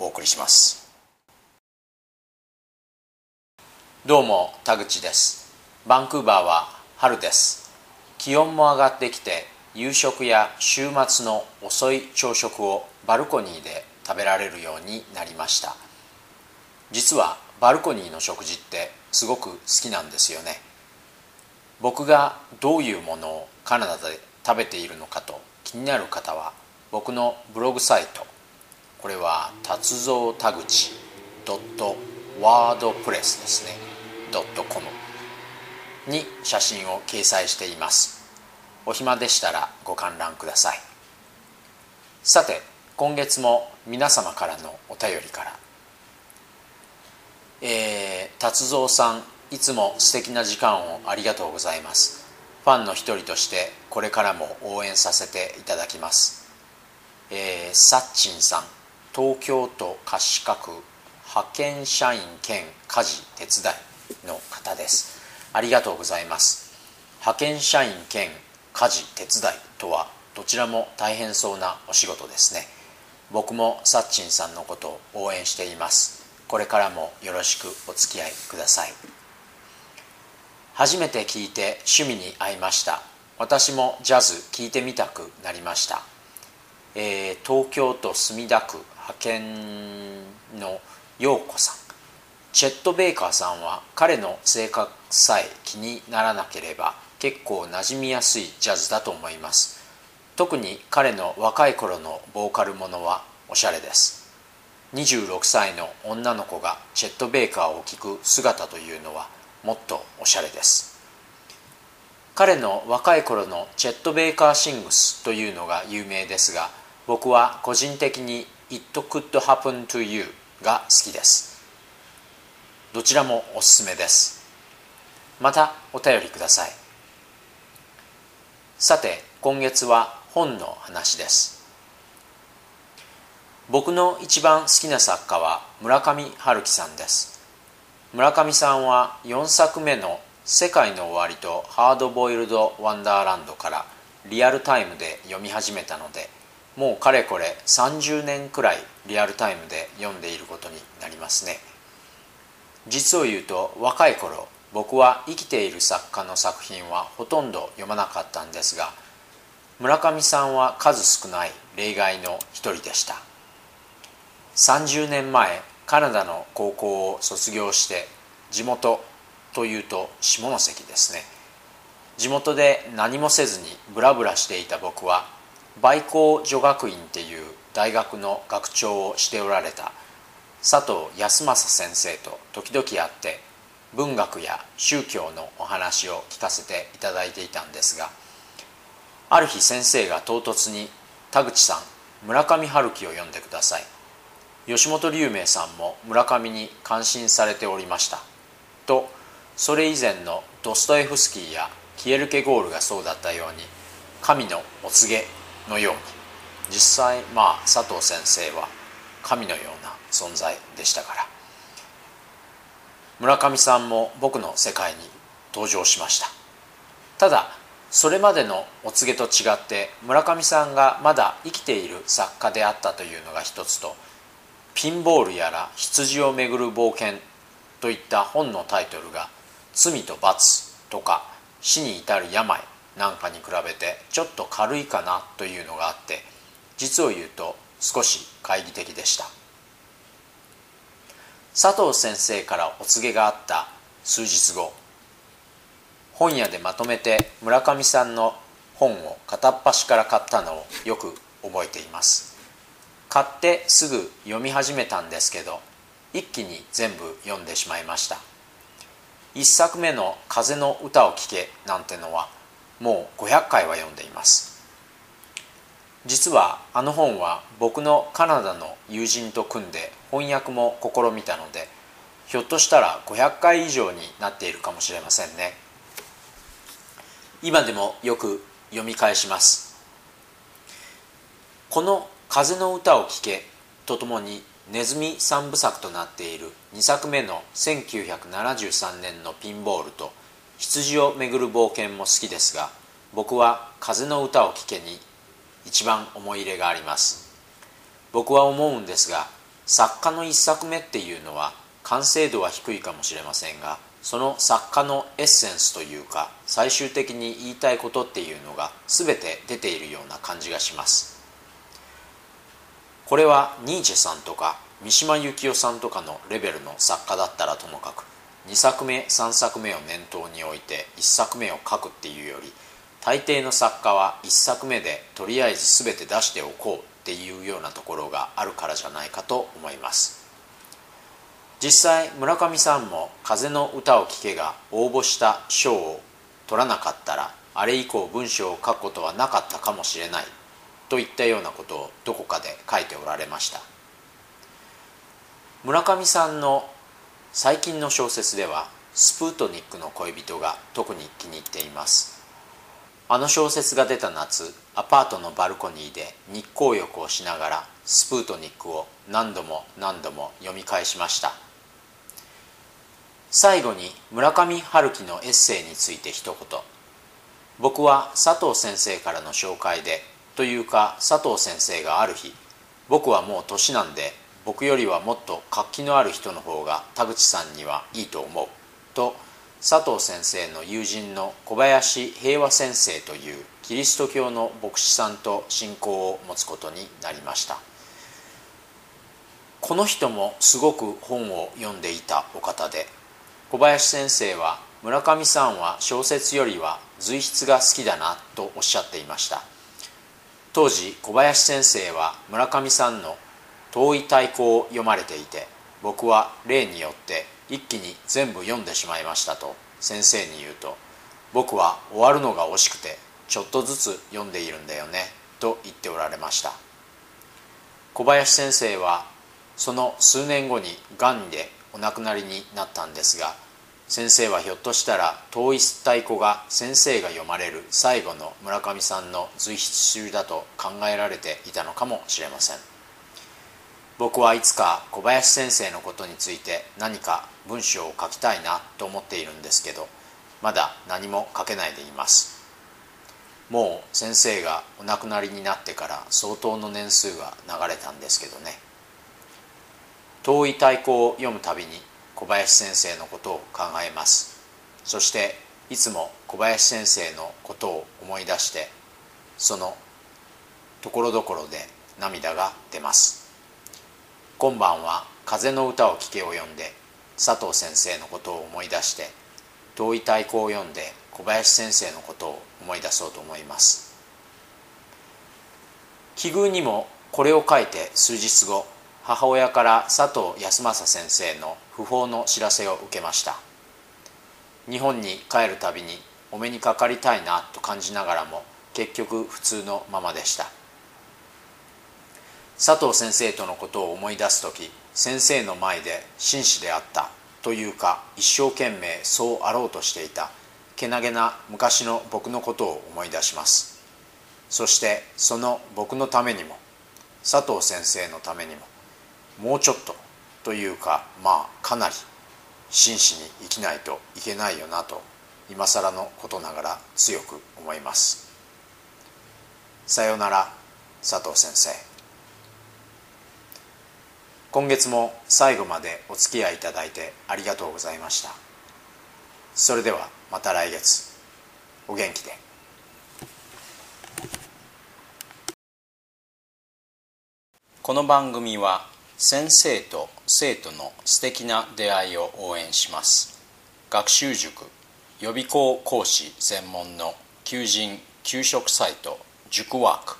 お送りします。どうも田口です。バンクーバーは春です。気温も上がってきて夕食や週末の遅い朝食をバルコニーで食べられるようになりました。実はバルコニーの食事ってすごく好きなんですよね。僕がどういうものをカナダで食べているのかと気になる方は僕のブログサイトこれは達蔵田口ドットワードプレスですね。ドットコムに写真を掲載しています。お暇でしたらご観覧ください。さて今月も皆様からのお便りから。えー、達蔵さんいつも素敵な時間をありがとうございます。ファンの一人としてこれからも応援させていただきます。えー、サッチンさん。東京都葛飾区派遣社員兼家事手伝いの方ですありがとうございます。派遣社員兼家事手伝いとはどちらも大変そうなお仕事ですね。僕もサッチンさんのことを応援しています。これからもよろしくお付き合いください。初めて聞いて趣味に合いました。私もジャズ聴いてみたくなりました、えー、東京都墨田区派遣の陽子さん。チェット・ベイカーさんは彼の性格さえ気にならなければ結構馴染みやすいジャズだと思います。特に彼の若い頃のボーカルものはおしゃれです。26歳の女の子がチェット・ベイカーを聴く姿というのはもっとおしゃれです。彼の若い頃のチェット・ベイカー・シングスというのが有名ですが僕は個人的に「It Could Happen to You」が好きです。どちらもおすすめです。またお便りください。さて今月は本の話です。僕の一番好きな作家は村上春樹さんです。村上さんは4作目の「世界の終わり」と「ハードボイルド・ワンダーランド」からリアルタイムで読み始めたのでもうかれこれ30年くらいリアルタイムで読んでいることになりますね。実を言うと若い頃僕は生きている作家の作品はほとんど読まなかったんですが村上さんは数少ない例外の一人でした。30年前カナダの高校を卒業して地元というと下関ですね。地元で何もせずにブラブラしていた僕は梅光女学院っていう大学の学長をしておられた佐藤康政先生と時々会って文学や宗教のお話を聞かせていただいていたんですがある日先生が唐突に「田口さん村上春樹を読んでください」吉本龍明さんも村上に感心されておりました。とそれ以前のドストエフスキーやキエルケゴールがそうだったように神のお告げのよう。に実際まあ佐藤先生は神のような存在でしたから。村上さんも僕の世界に登場しました。ただそれまでのお告げと違って村上さんがまだ生きている作家であったというのが一つとピンボールやら羊をめぐる冒険といった本のタイトルが罪と罰とか死に至る病なんかに比べてちょっと軽いかなというのがあって実を言うと少し懐疑的でした。佐藤先生からお告げがあった数日後本屋でまとめて村上さんの本を片っ端から買ったのをよく覚えています。買ってすぐ読み始めたんですけど一気に全部読んでしまいました。一作目の「風の歌を聴け」なんてのはもう500回は読んでいます。実はあの本は僕のカナダの友人と組んで翻訳も試みたのでひょっとしたら500回以上になっているかもしれませんね。今でもよく読み返します。この「風の歌を聴け」とともにネズミ三部作となっている2作目の1973年のピンボールと羊をめぐる冒険も好きですが僕は「風の歌を聴け」に一番思い入れがあります。僕は思うんですが作家の一作目っていうのは完成度は低いかもしれませんがその作家のエッセンスというか最終的に言いたいことっていうのが全て出ているような感じがします。これはニーチェさんとか三島由紀夫さんとかのレベルの作家だったらともかく2作目3作目を念頭に置いて1作目を書くっていうより大抵の作家は1作目でとりあえず全て出しておこうっていうようなところがあるからじゃないかと思います。実際村上さんも「風の歌を聴け」が応募した賞を取らなかったらあれ以降文章を書くことはなかったかもしれないといったようなことをどこかで書いておられました。村上さんの最近の小説ではスプートニックの恋人が特に気に入っています。あの小説が出た夏アパートのバルコニーで日光浴をしながらスプートニックを何度も何度も読み返しました。最後に村上春樹のエッセイについて一言。僕は佐藤先生からの紹介でというか佐藤先生がある日僕はもう年なんで僕よりはもっと活気のある人の方が田口さんにはいいと思う。と佐藤先生の友人の小林平和先生というキリスト教の牧師さんと信仰を持つことになりました。この人もすごく本を読んでいたお方で小林先生は村上さんは小説よりは随筆が好きだなとおっしゃっていました。当時小林先生は村上さんの「遠い太鼓」を読まれていて僕は例によって一気に全部読んでしまいましたと先生に言うと僕は終わるのが惜しくてちょっとずつ読んでいるんだよねと言っておられました。小林先生はその数年後にがんでお亡くなりになったんですが先生はひょっとしたら「遠い太鼓」が先生が読まれる最後の村上さんの随筆集だと考えられていたのかもしれません。僕はいつか小林先生のことについて何か文章を書きたいなと思っているんですけどまだ何も書けないでいます。もう先生がお亡くなりになってから相当の年数が流れたんですけどね。遠い太鼓を読むたびに小林先生のことを考えます。そしていつも小林先生のことを思い出してそのところどころで涙が出ます。今晩は「風の歌を聴け」を読んで佐藤先生のことを思い出して遠い太鼓を読んで小林先生のことを思い出そうと思います。奇遇にもこれを書いて数日後母親から佐藤康政先生の訃報の知らせを受けました。日本に帰るたびにお目にかかりたいなと感じながらも結局普通のままでした。佐藤先生とのことを思い出す時先生の前で紳士であったというか一生懸命そうあろうとしていたけなげな昔の僕のことを思い出します。そしてその僕のためにも佐藤先生のためにももうちょっとというかまあかなり真摯に生きないといけないよなと今更のことながら強く思います。さようなら佐藤先生。今月も最後までお付き合いいただいてありがとうございました。それではまた来月。お元気で。この番組は先生と生徒の素敵な出会いを応援します。学習塾予備校講師専門の求人・給食サイト塾ワーク。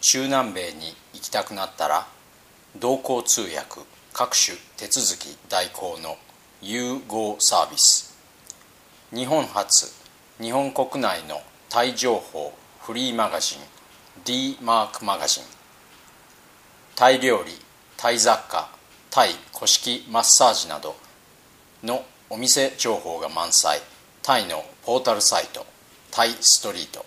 中南米に行きたくなったら同行通訳各種手続き代行の融合サービス。日本初日本国内のタイ情報フリーマガジン D マークマガジン。タイ料理タイ雑貨タイ古式マッサージなどのお店情報が満載。タイのポータルサイトタイストリート。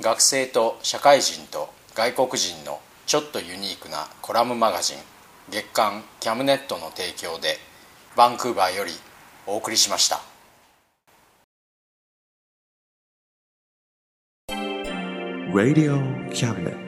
学生と社会人と外国人のちょっとユニークなコラムマガジン月刊キャムネットの提供でバンクーバーよりお送りしました Radio Cabinet.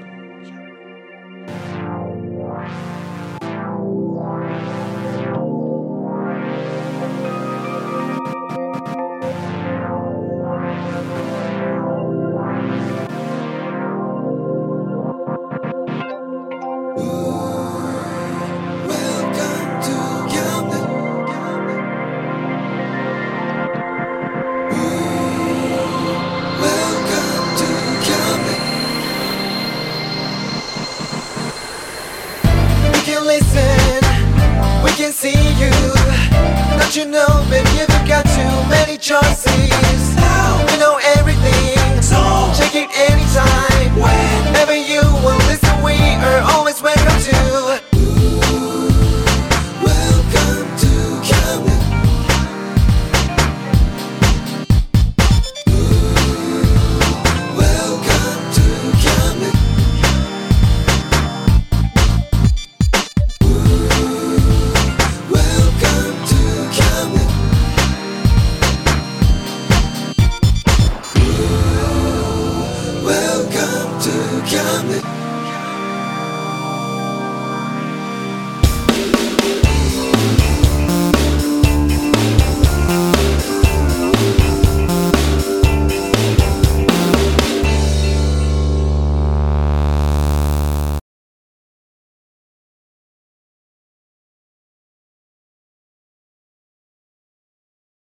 Welcome to come.